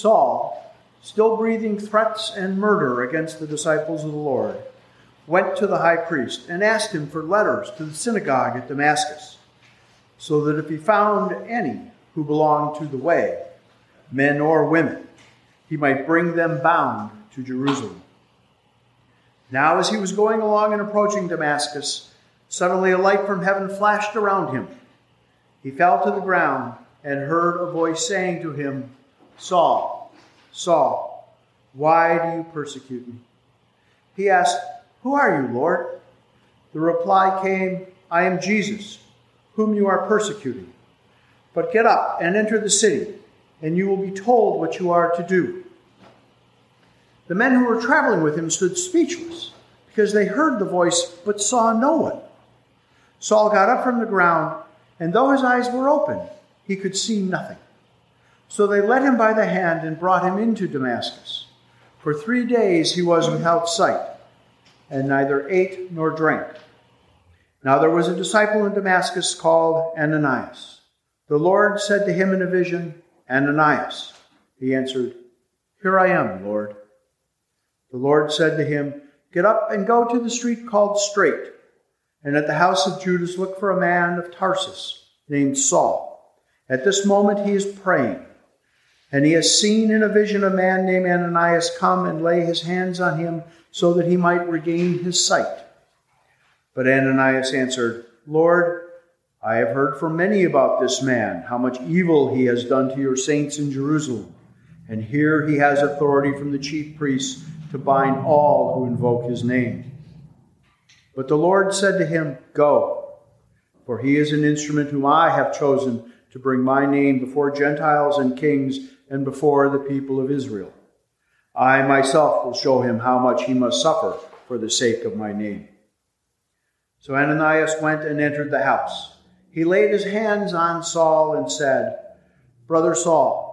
Saul, still breathing threats and murder against the disciples of the Lord, went to the high priest and asked him for letters to the synagogue at Damascus, so that if he found any who belonged to the way, men or women, he might bring them bound to Jerusalem. Now, as he was going along and approaching Damascus, suddenly a light from heaven flashed around him. He fell to the ground and heard a voice saying to him, Saul, Saul, why do you persecute me? He asked, Who are you, Lord? The reply came, I am Jesus, whom you are persecuting. But get up and enter the city, and you will be told what you are to do. The men who were traveling with him stood speechless because they heard the voice but saw no one. Saul got up from the ground, and though his eyes were open, he could see nothing. So they led him by the hand and brought him into Damascus. For three days he was without sight, and neither ate nor drank. Now there was a disciple in Damascus called Ananias. The Lord said to him in a vision, Ananias. He answered, Here I am, Lord. The Lord said to him, Get up and go to the street called Straight, and at the house of Judas look for a man of Tarsus named Saul. At this moment he is praying, and he has seen in a vision a man named Ananias come and lay his hands on him so that he might regain his sight. But Ananias answered, Lord, I have heard from many about this man, how much evil he has done to your saints in Jerusalem. And here he has authority from the chief priests to bind all who invoke his name. But the Lord said to him, Go, for he is an instrument whom I have chosen to bring my name before Gentiles and kings and before the people of Israel. I myself will show him how much he must suffer for the sake of my name. So Ananias went and entered the house. He laid his hands on Saul and said, Brother Saul,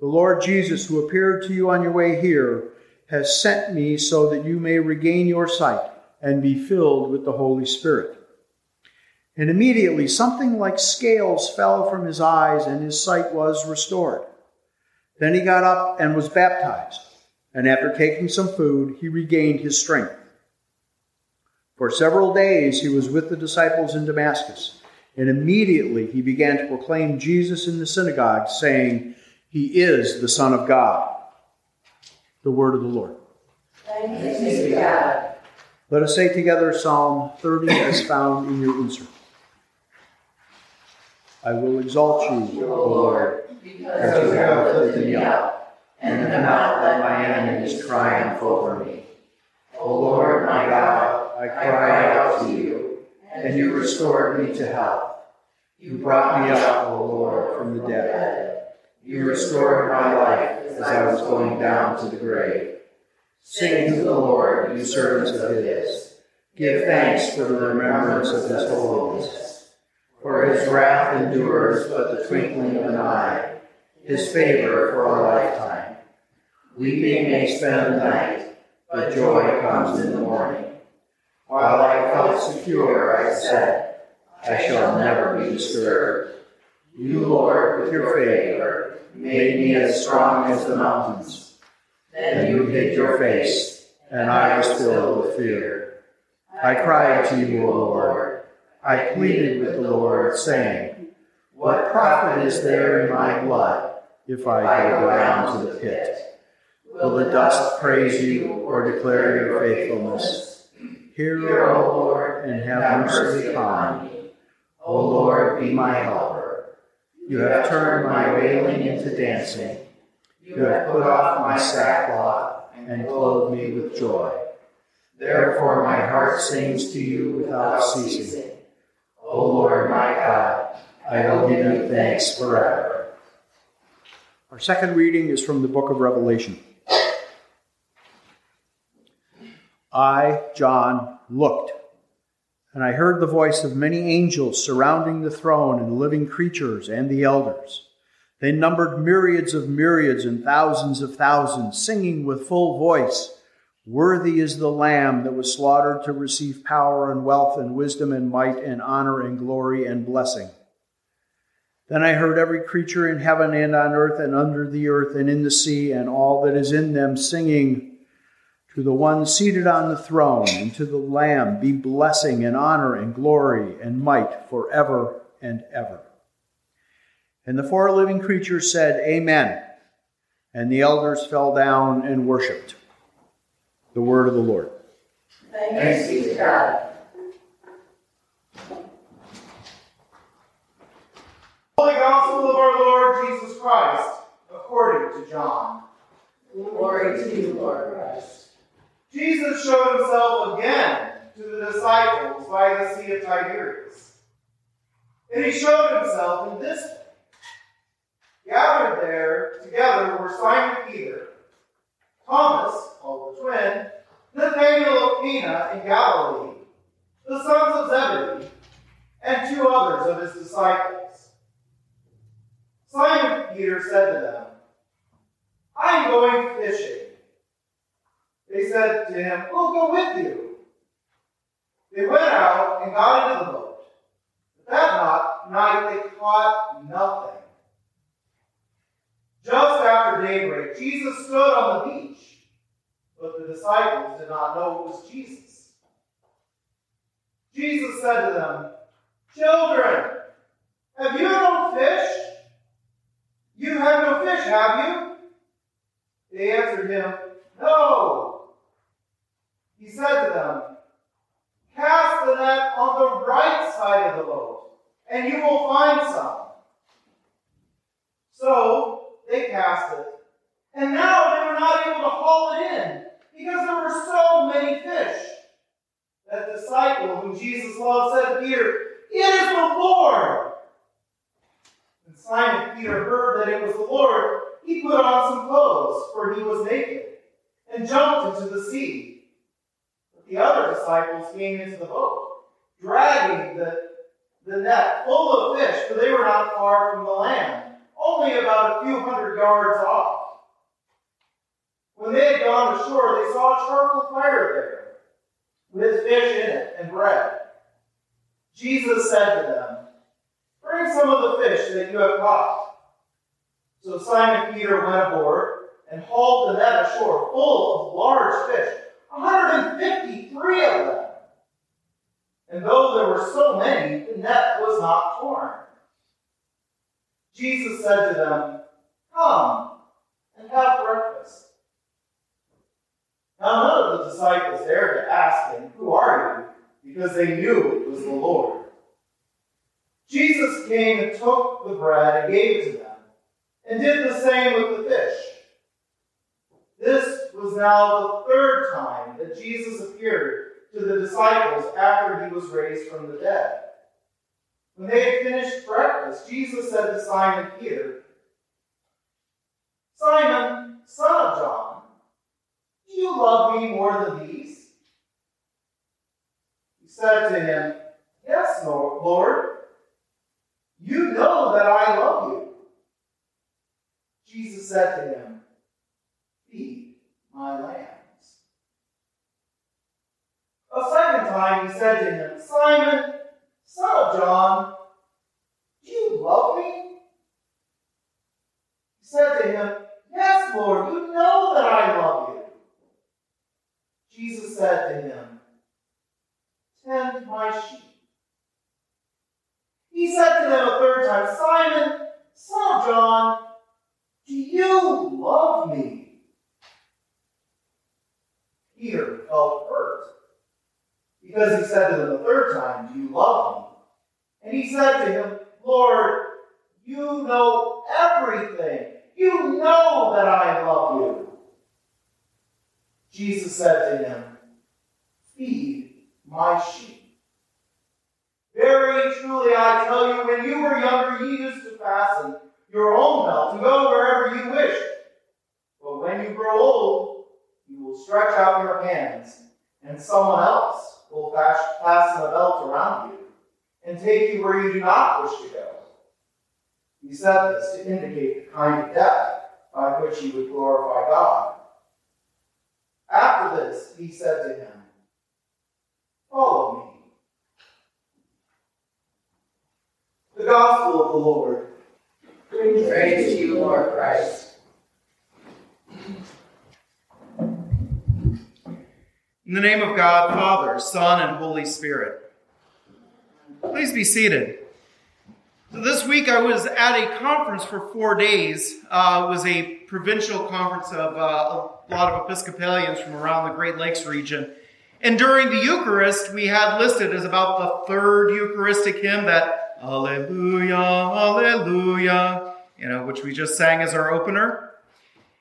the Lord Jesus, who appeared to you on your way here, has sent me so that you may regain your sight and be filled with the Holy Spirit. And immediately something like scales fell from his eyes, and his sight was restored. Then he got up and was baptized, and after taking some food, he regained his strength. For several days he was with the disciples in Damascus, and immediately he began to proclaim Jesus in the synagogue, saying, He is the Son of God. The word of the Lord. Thanks be to God. Let us say together Psalm 30 as found in your insert. I will exalt you, O Lord, because you have lifted me up, and have not let enemies triumph over me. O Lord, my God, I cried out to you, and you restored me to health. You brought me up, O Lord, from the dead. You restored my life as I was going down to the grave. Sing to the Lord, you servants of his. Give thanks for the remembrance of his holiness. For his wrath endures but the twinkling of an eye, his favor for a lifetime. Weeping may spend the night, but joy comes in the morning. While I felt secure, I said, I shall never be disturbed. You, Lord, with your favor, made me as strong as the mountains. Then you hid your face, and I was filled with fear. I cried to you, O Lord. I pleaded with the Lord, saying, What profit is there in my blood if I go down to the pit? Will the dust praise you or declare your faithfulness? Hear, O Lord, and have mercy upon me. O Lord, be my helper. You have turned my wailing into dancing. You have put off my sackcloth and clothed me with joy. Therefore my heart sings to you without ceasing. O Lord my God, I will give you thanks forever. Our second reading is from the book of Revelation. I, John, looked, and I heard the voice of many angels surrounding the throne and living creatures and the elders. They numbered myriads of myriads and thousands of thousands, singing with full voice. Worthy is the Lamb that was slaughtered to receive power and wealth and wisdom and might and honor and glory and blessing. Then I heard every creature in heaven and on earth and under the earth and in the sea and all that is in them singing to the one seated on the throne and to the Lamb be blessing and honor and glory and might forever and ever. And the four living creatures said, Amen. And the elders fell down and worshiped. The word of the Lord. Thanks be to God. Holy Gospel of our Lord Jesus Christ, according to John. Glory to you, Lord Christ. Jesus showed himself again to the disciples by the Sea of Tiberias. And he showed himself in this way. Gathered there together were Simon Peter, Thomas, called the twin, Nathanael of Cana in Galilee, the sons of Zebedee, and two others of his disciples. Simon Peter said to them, I am going fishing. Said to him, We'll go with you. They went out and got into the boat. But that night they caught nothing. Just after daybreak, Jesus stood on the beach, but the disciples did not know it was Jesus. Jesus said to them, Children, have you no fish? You have no fish, have you? They answered him, No. He said to them, Cast the net on the right side of the boat, and you will find some. So they cast it. And now they were not able to haul it in because there were so many fish. That disciple whom Jesus loved said to Peter, It is the Lord. And Simon Peter heard that it was the Lord, he put on some clothes, for he was naked, and jumped into the sea. Disciples came into the boat, dragging the, the net full of fish, for they were not far from the land, only about a few hundred yards off. When they had gone ashore, they saw a charcoal fire there, with fish in it and bread. Jesus said to them, Bring some of the fish that you have caught. So Simon Peter went aboard and hauled the net ashore full of large fish, 153 of them. And though there were so many, the net was not torn. Jesus said to them, Come and have breakfast. Now none of the disciples dared to ask him, Who are you? because they knew it was the Lord. Jesus came and took the bread and gave it to them, and did the same with the fish. This was now the third time that Jesus appeared to the disciples after he was raised from the dead. When they had finished breakfast, Jesus said to Simon Peter, Simon, son of John, do you love me more than these? He said to him, Yes, Lord. You know that I love you. Jesus said to him, Feed my. A second time he said to him, Simon, son of John, do you love me? He said to him, Yes, Lord, you know that I love you. Jesus said to him, Tend my sheep. He said to them a third time, Simon, son of John, do you love me? Peter felt hurt because he said to them the third time, Do you love me? And he said to him, Lord, you know everything. You know that I love you. Jesus said to him, Feed my sheep. Very truly I tell you, when you were younger, you used to fasten your own belt to go wherever you wished. But when you grow old, you will stretch out your hands, and someone else will fasten a belt around you and take you where you do not wish to go. He said this to indicate the kind of death by which he would glorify God. After this, he said to him, Follow me. The Gospel of the Lord. Praise to you, Lord Christ. In the name of God, Father, Son, and Holy Spirit. Please be seated. So this week I was at a conference for four days. Uh, it was a provincial conference of uh, a lot of Episcopalians from around the Great Lakes region. And during the Eucharist, we had listed as about the third Eucharistic hymn that Alleluia, Alleluia, you know, which we just sang as our opener.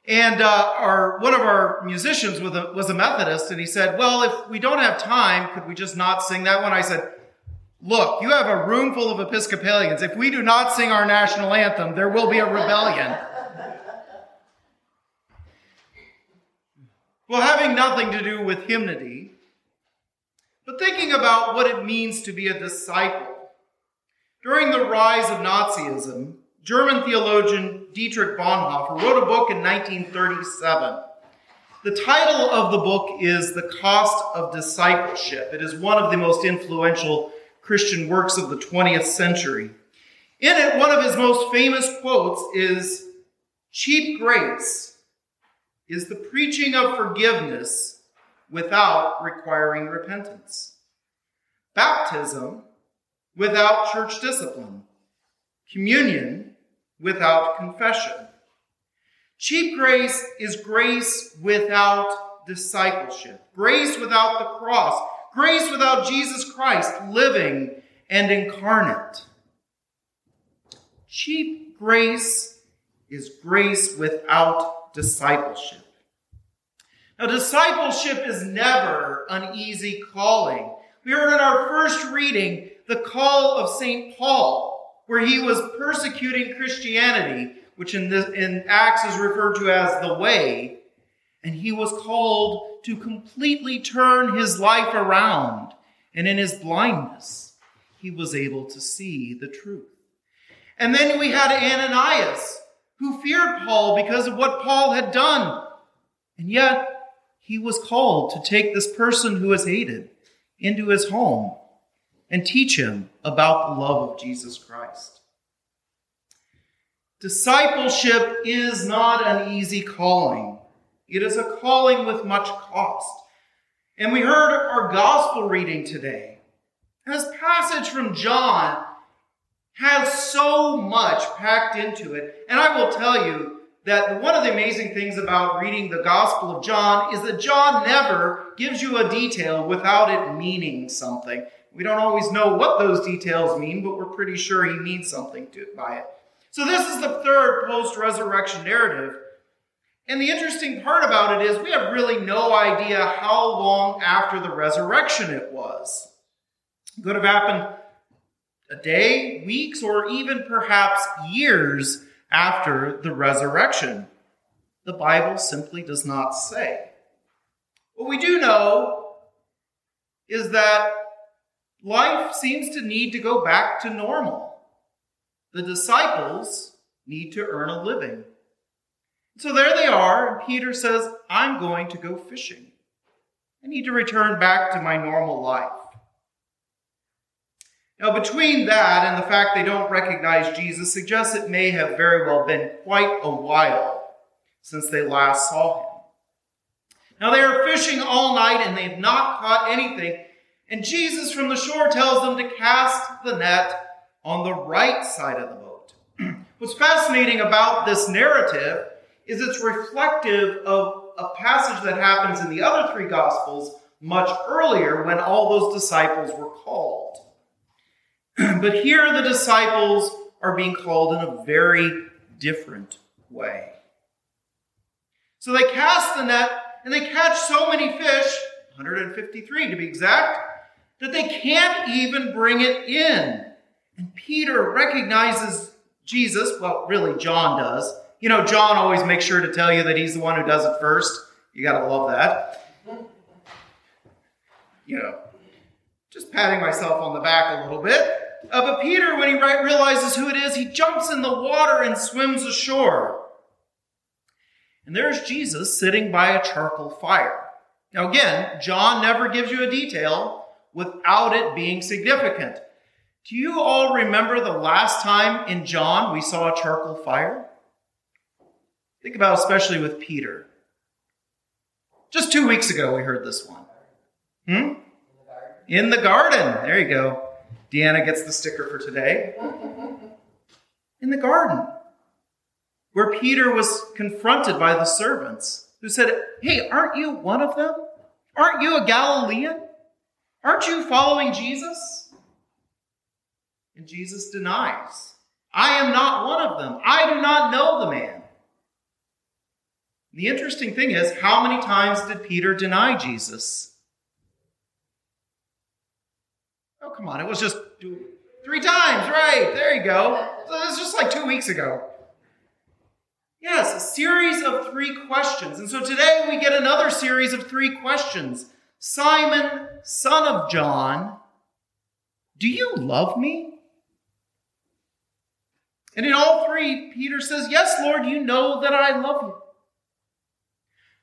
And uh, our one of our musicians was a, was a Methodist, and he said, "Well, if we don't have time, could we just not sing that one?" I said, "Look, you have a room full of Episcopalians. If we do not sing our national anthem, there will be a rebellion." well, having nothing to do with hymnody, but thinking about what it means to be a disciple. During the rise of Nazism, German theologian Dietrich Bonhoeffer wrote a book in 1937. The title of the book is The Cost of Discipleship. It is one of the most influential Christian works of the 20th century. In it, one of his most famous quotes is Cheap grace is the preaching of forgiveness without requiring repentance. Baptism without church discipline. Communion without confession. Cheap grace is grace without discipleship, grace without the cross, grace without Jesus Christ living and incarnate. Cheap grace is grace without discipleship. Now, discipleship is never an easy calling. We heard in our first reading the call of St. Paul, where he was persecuting Christianity, which in, this, in Acts is referred to as the way, and he was called to completely turn his life around. And in his blindness, he was able to see the truth. And then we had Ananias, who feared Paul because of what Paul had done. And yet, he was called to take this person who was hated into his home and teach him about the love of Jesus Christ. Discipleship is not an easy calling. It is a calling with much cost. And we heard our gospel reading today. This passage from John has so much packed into it. And I will tell you that one of the amazing things about reading the Gospel of John is that John never gives you a detail without it meaning something. We don't always know what those details mean, but we're pretty sure he means something to, by it. So this is the third post-resurrection narrative. And the interesting part about it is we have really no idea how long after the resurrection it was. It could have happened a day, weeks, or even perhaps years after the resurrection. The Bible simply does not say. What we do know is that life seems to need to go back to normal. The disciples need to earn a living. So there they are, and Peter says, I'm going to go fishing. I need to return back to my normal life. Now, between that and the fact they don't recognize Jesus suggests it may have very well been quite a while since they last saw him. Now, they are fishing all night and they've not caught anything. And Jesus from the shore tells them to cast the net on the right side of the boat. What's fascinating about this narrative is it's reflective of a passage that happens in the other three Gospels much earlier when all those disciples were called. but here the disciples are being called in a very different way. So they cast the net and they catch so many fish, 153 to be exact, that they can't even bring it in. And Peter recognizes Jesus, well, really, John does. You know, John always makes sure to tell you that he's the one who does it first. You got to love that. You know, just patting myself on the back a little bit. Uh, but Peter, when he realizes who it is, he jumps in the water and swims ashore. And there's Jesus sitting by a charcoal fire. Now, again, John never gives you a detail without it being significant. Do you all remember the last time in John we saw a charcoal fire? Think about especially with Peter. Just two weeks ago we heard this one. Hmm? In the garden. There you go. Deanna gets the sticker for today. In the garden, where Peter was confronted by the servants who said, Hey, aren't you one of them? Aren't you a Galilean? Aren't you following Jesus? And Jesus denies, I am not one of them. I do not know the man. The interesting thing is, how many times did Peter deny Jesus? Oh, come on, it was just three times, right? There you go. So it was just like two weeks ago. Yes, a series of three questions. And so today we get another series of three questions. Simon, son of John, do you love me? And in all three, Peter says, Yes, Lord, you know that I love you.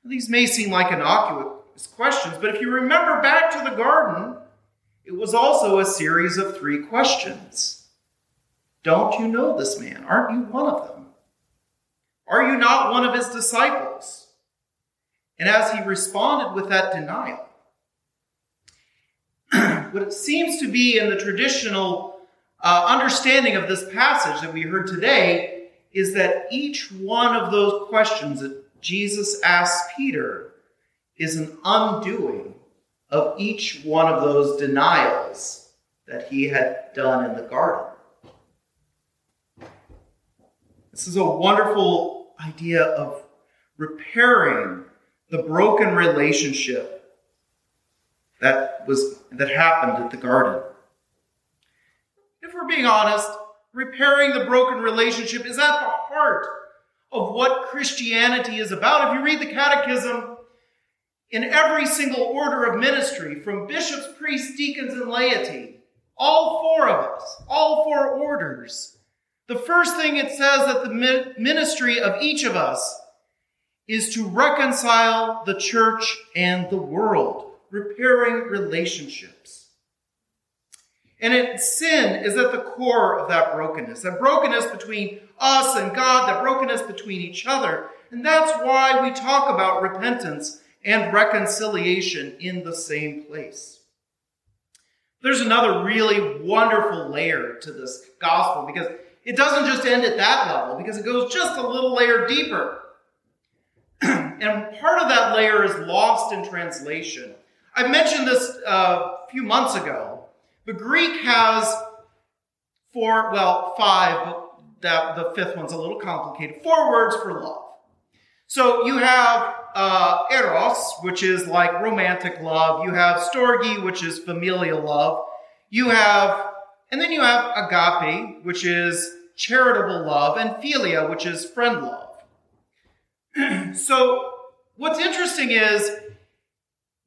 These may seem like innocuous questions, but if you remember back to the garden, it was also a series of three questions. Don't you know this man? Aren't you one of them? Are you not one of his disciples? And as he responded with that denial, what it seems to be in the traditional uh, understanding of this passage that we heard today is that each one of those questions that Jesus asked Peter is an undoing of each one of those denials that he had done in the garden. This is a wonderful idea of repairing the broken relationship that was that happened at the garden. If we're being honest, repairing the broken relationship is at the heart of what Christianity is about. If you read the catechism, in every single order of ministry, from bishops, priests, deacons, and laity, all four of us, all four orders, the first thing it says that the ministry of each of us is to reconcile the church and the world, repairing relationships. And it, sin is at the core of that brokenness, that brokenness between us and God, that brokenness between each other. And that's why we talk about repentance and reconciliation in the same place. There's another really wonderful layer to this gospel because it doesn't just end at that level, because it goes just a little layer deeper. and part of that layer is lost in translation. I mentioned this uh, a few months ago. The Greek has four, well, five, but that, the fifth one's a little complicated. Four words for love. So you have uh, eros, which is like romantic love. You have storge, which is familial love. You have, and then you have agape, which is charitable love, and philia, which is friend love. so what's interesting is,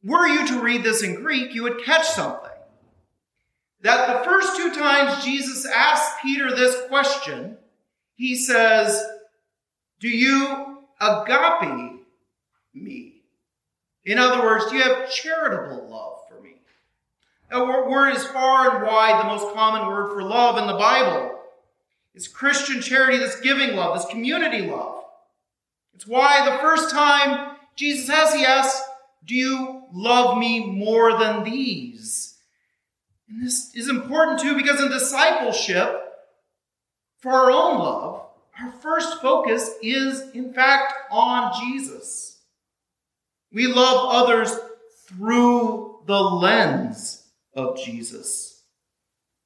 were you to read this in Greek, you would catch something. That the first two times Jesus asked Peter this question, he says, Do you agape me? In other words, do you have charitable love for me? A word is far and wide the most common word for love in the Bible. It's Christian charity, this giving love, this community love. It's why the first time Jesus has, he asks, Do you love me more than these? And this is important too because in discipleship, for our own love, our first focus is, in fact, on Jesus. We love others through the lens of Jesus.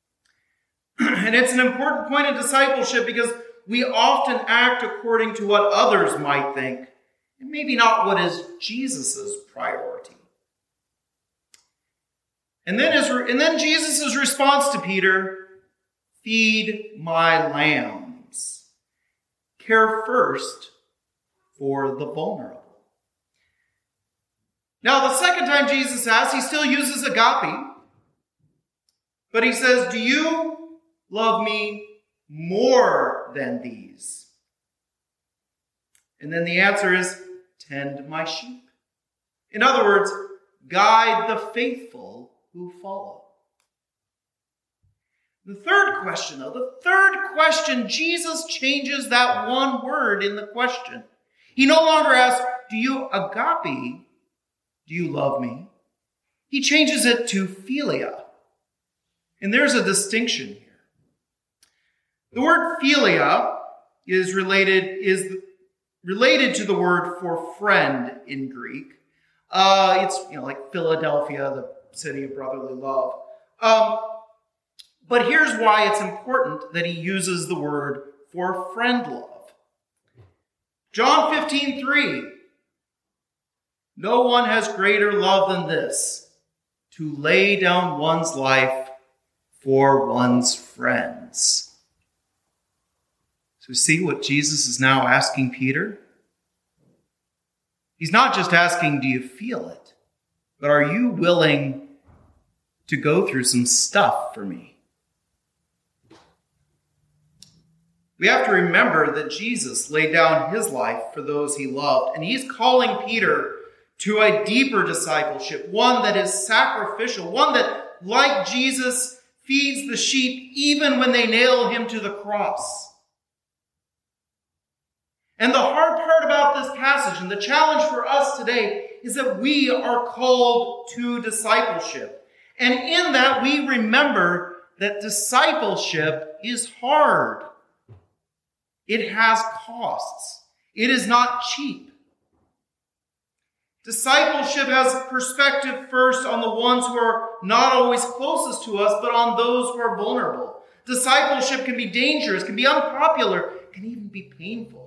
and it's an important point in discipleship because we often act according to what others might think, and maybe not what is Jesus' priority. And then, his, and then Jesus' response to Peter feed my lambs. care first for the vulnerable. Now, the second time Jesus asks, he still uses agape, but he says, Do you love me more than these? And then the answer is, Tend my sheep. In other words, guide the faithful who follow. The third question, though, the third question, Jesus changes that one word in the question. He no longer asks, Do you agape? Do you love me? He changes it to philia. And there's a distinction here. The word philia is related, is related to the word for friend in Greek. Uh, it's you know like Philadelphia, the city of brotherly love. Um, but here's why it's important that he uses the word for friend love. John 15, 3. No one has greater love than this, to lay down one's life for one's friends. So, see what Jesus is now asking Peter? He's not just asking, Do you feel it? But are you willing to go through some stuff for me? We have to remember that Jesus laid down his life for those he loved, and he's calling Peter to a deeper discipleship, one that is sacrificial, one that, like Jesus, feeds the sheep even when they nail him to the cross. And the hard part about this passage and the challenge for us today is that we are called to discipleship. And in that, we remember that discipleship is hard. It has costs. It is not cheap. Discipleship has perspective first on the ones who are not always closest to us, but on those who are vulnerable. Discipleship can be dangerous, can be unpopular, can even be painful.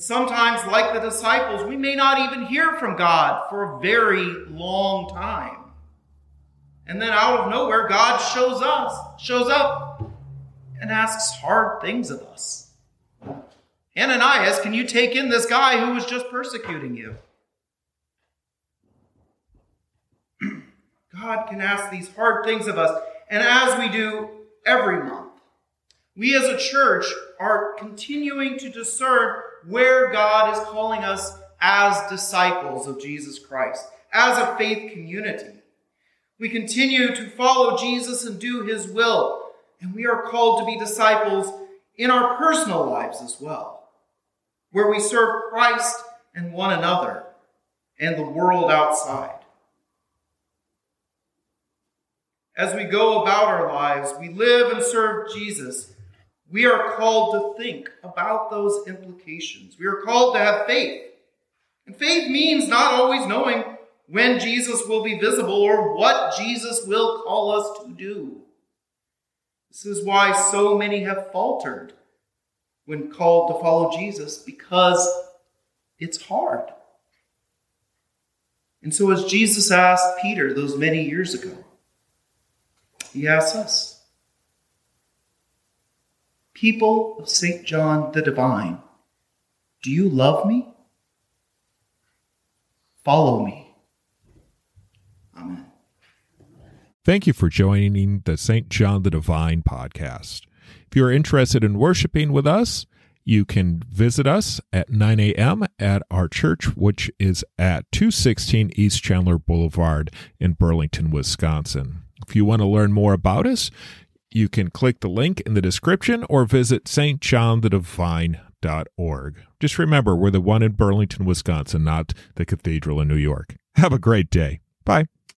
And sometimes, like the disciples, we may not even hear from God for a very long time. And then out of nowhere, God shows us, shows up and asks hard things of us. Ananias, can you take in this guy who was just persecuting you? God can ask these hard things of us. And as we do every month, we as a church are continuing to discern where God is calling us as disciples of Jesus Christ, as a faith community. We continue to follow Jesus and do his will and we are called to be disciples in our personal lives as well, where we serve Christ and one another and the world outside. As we go about our lives, we live and serve Jesus. We are called to think about those implications. We are called to have faith. And faith means not always knowing when Jesus will be visible or what Jesus will call us to do. This is why so many have faltered when called to follow Jesus because it's hard. And so, as Jesus asked Peter those many years ago, he asks us People of St. John the Divine, do you love me? Follow me. Amen. Thank you for joining the St. John the Divine podcast. If you are interested in worshiping with us, you can visit us at 9 a.m. at our church, which is at 216 East Chandler Boulevard in Burlington, Wisconsin. If you want to learn more about us, you can click the link in the description or visit stjohnthedivine.org. Just remember, we're the one in Burlington, Wisconsin, not the cathedral in New York. Have a great day. Bye.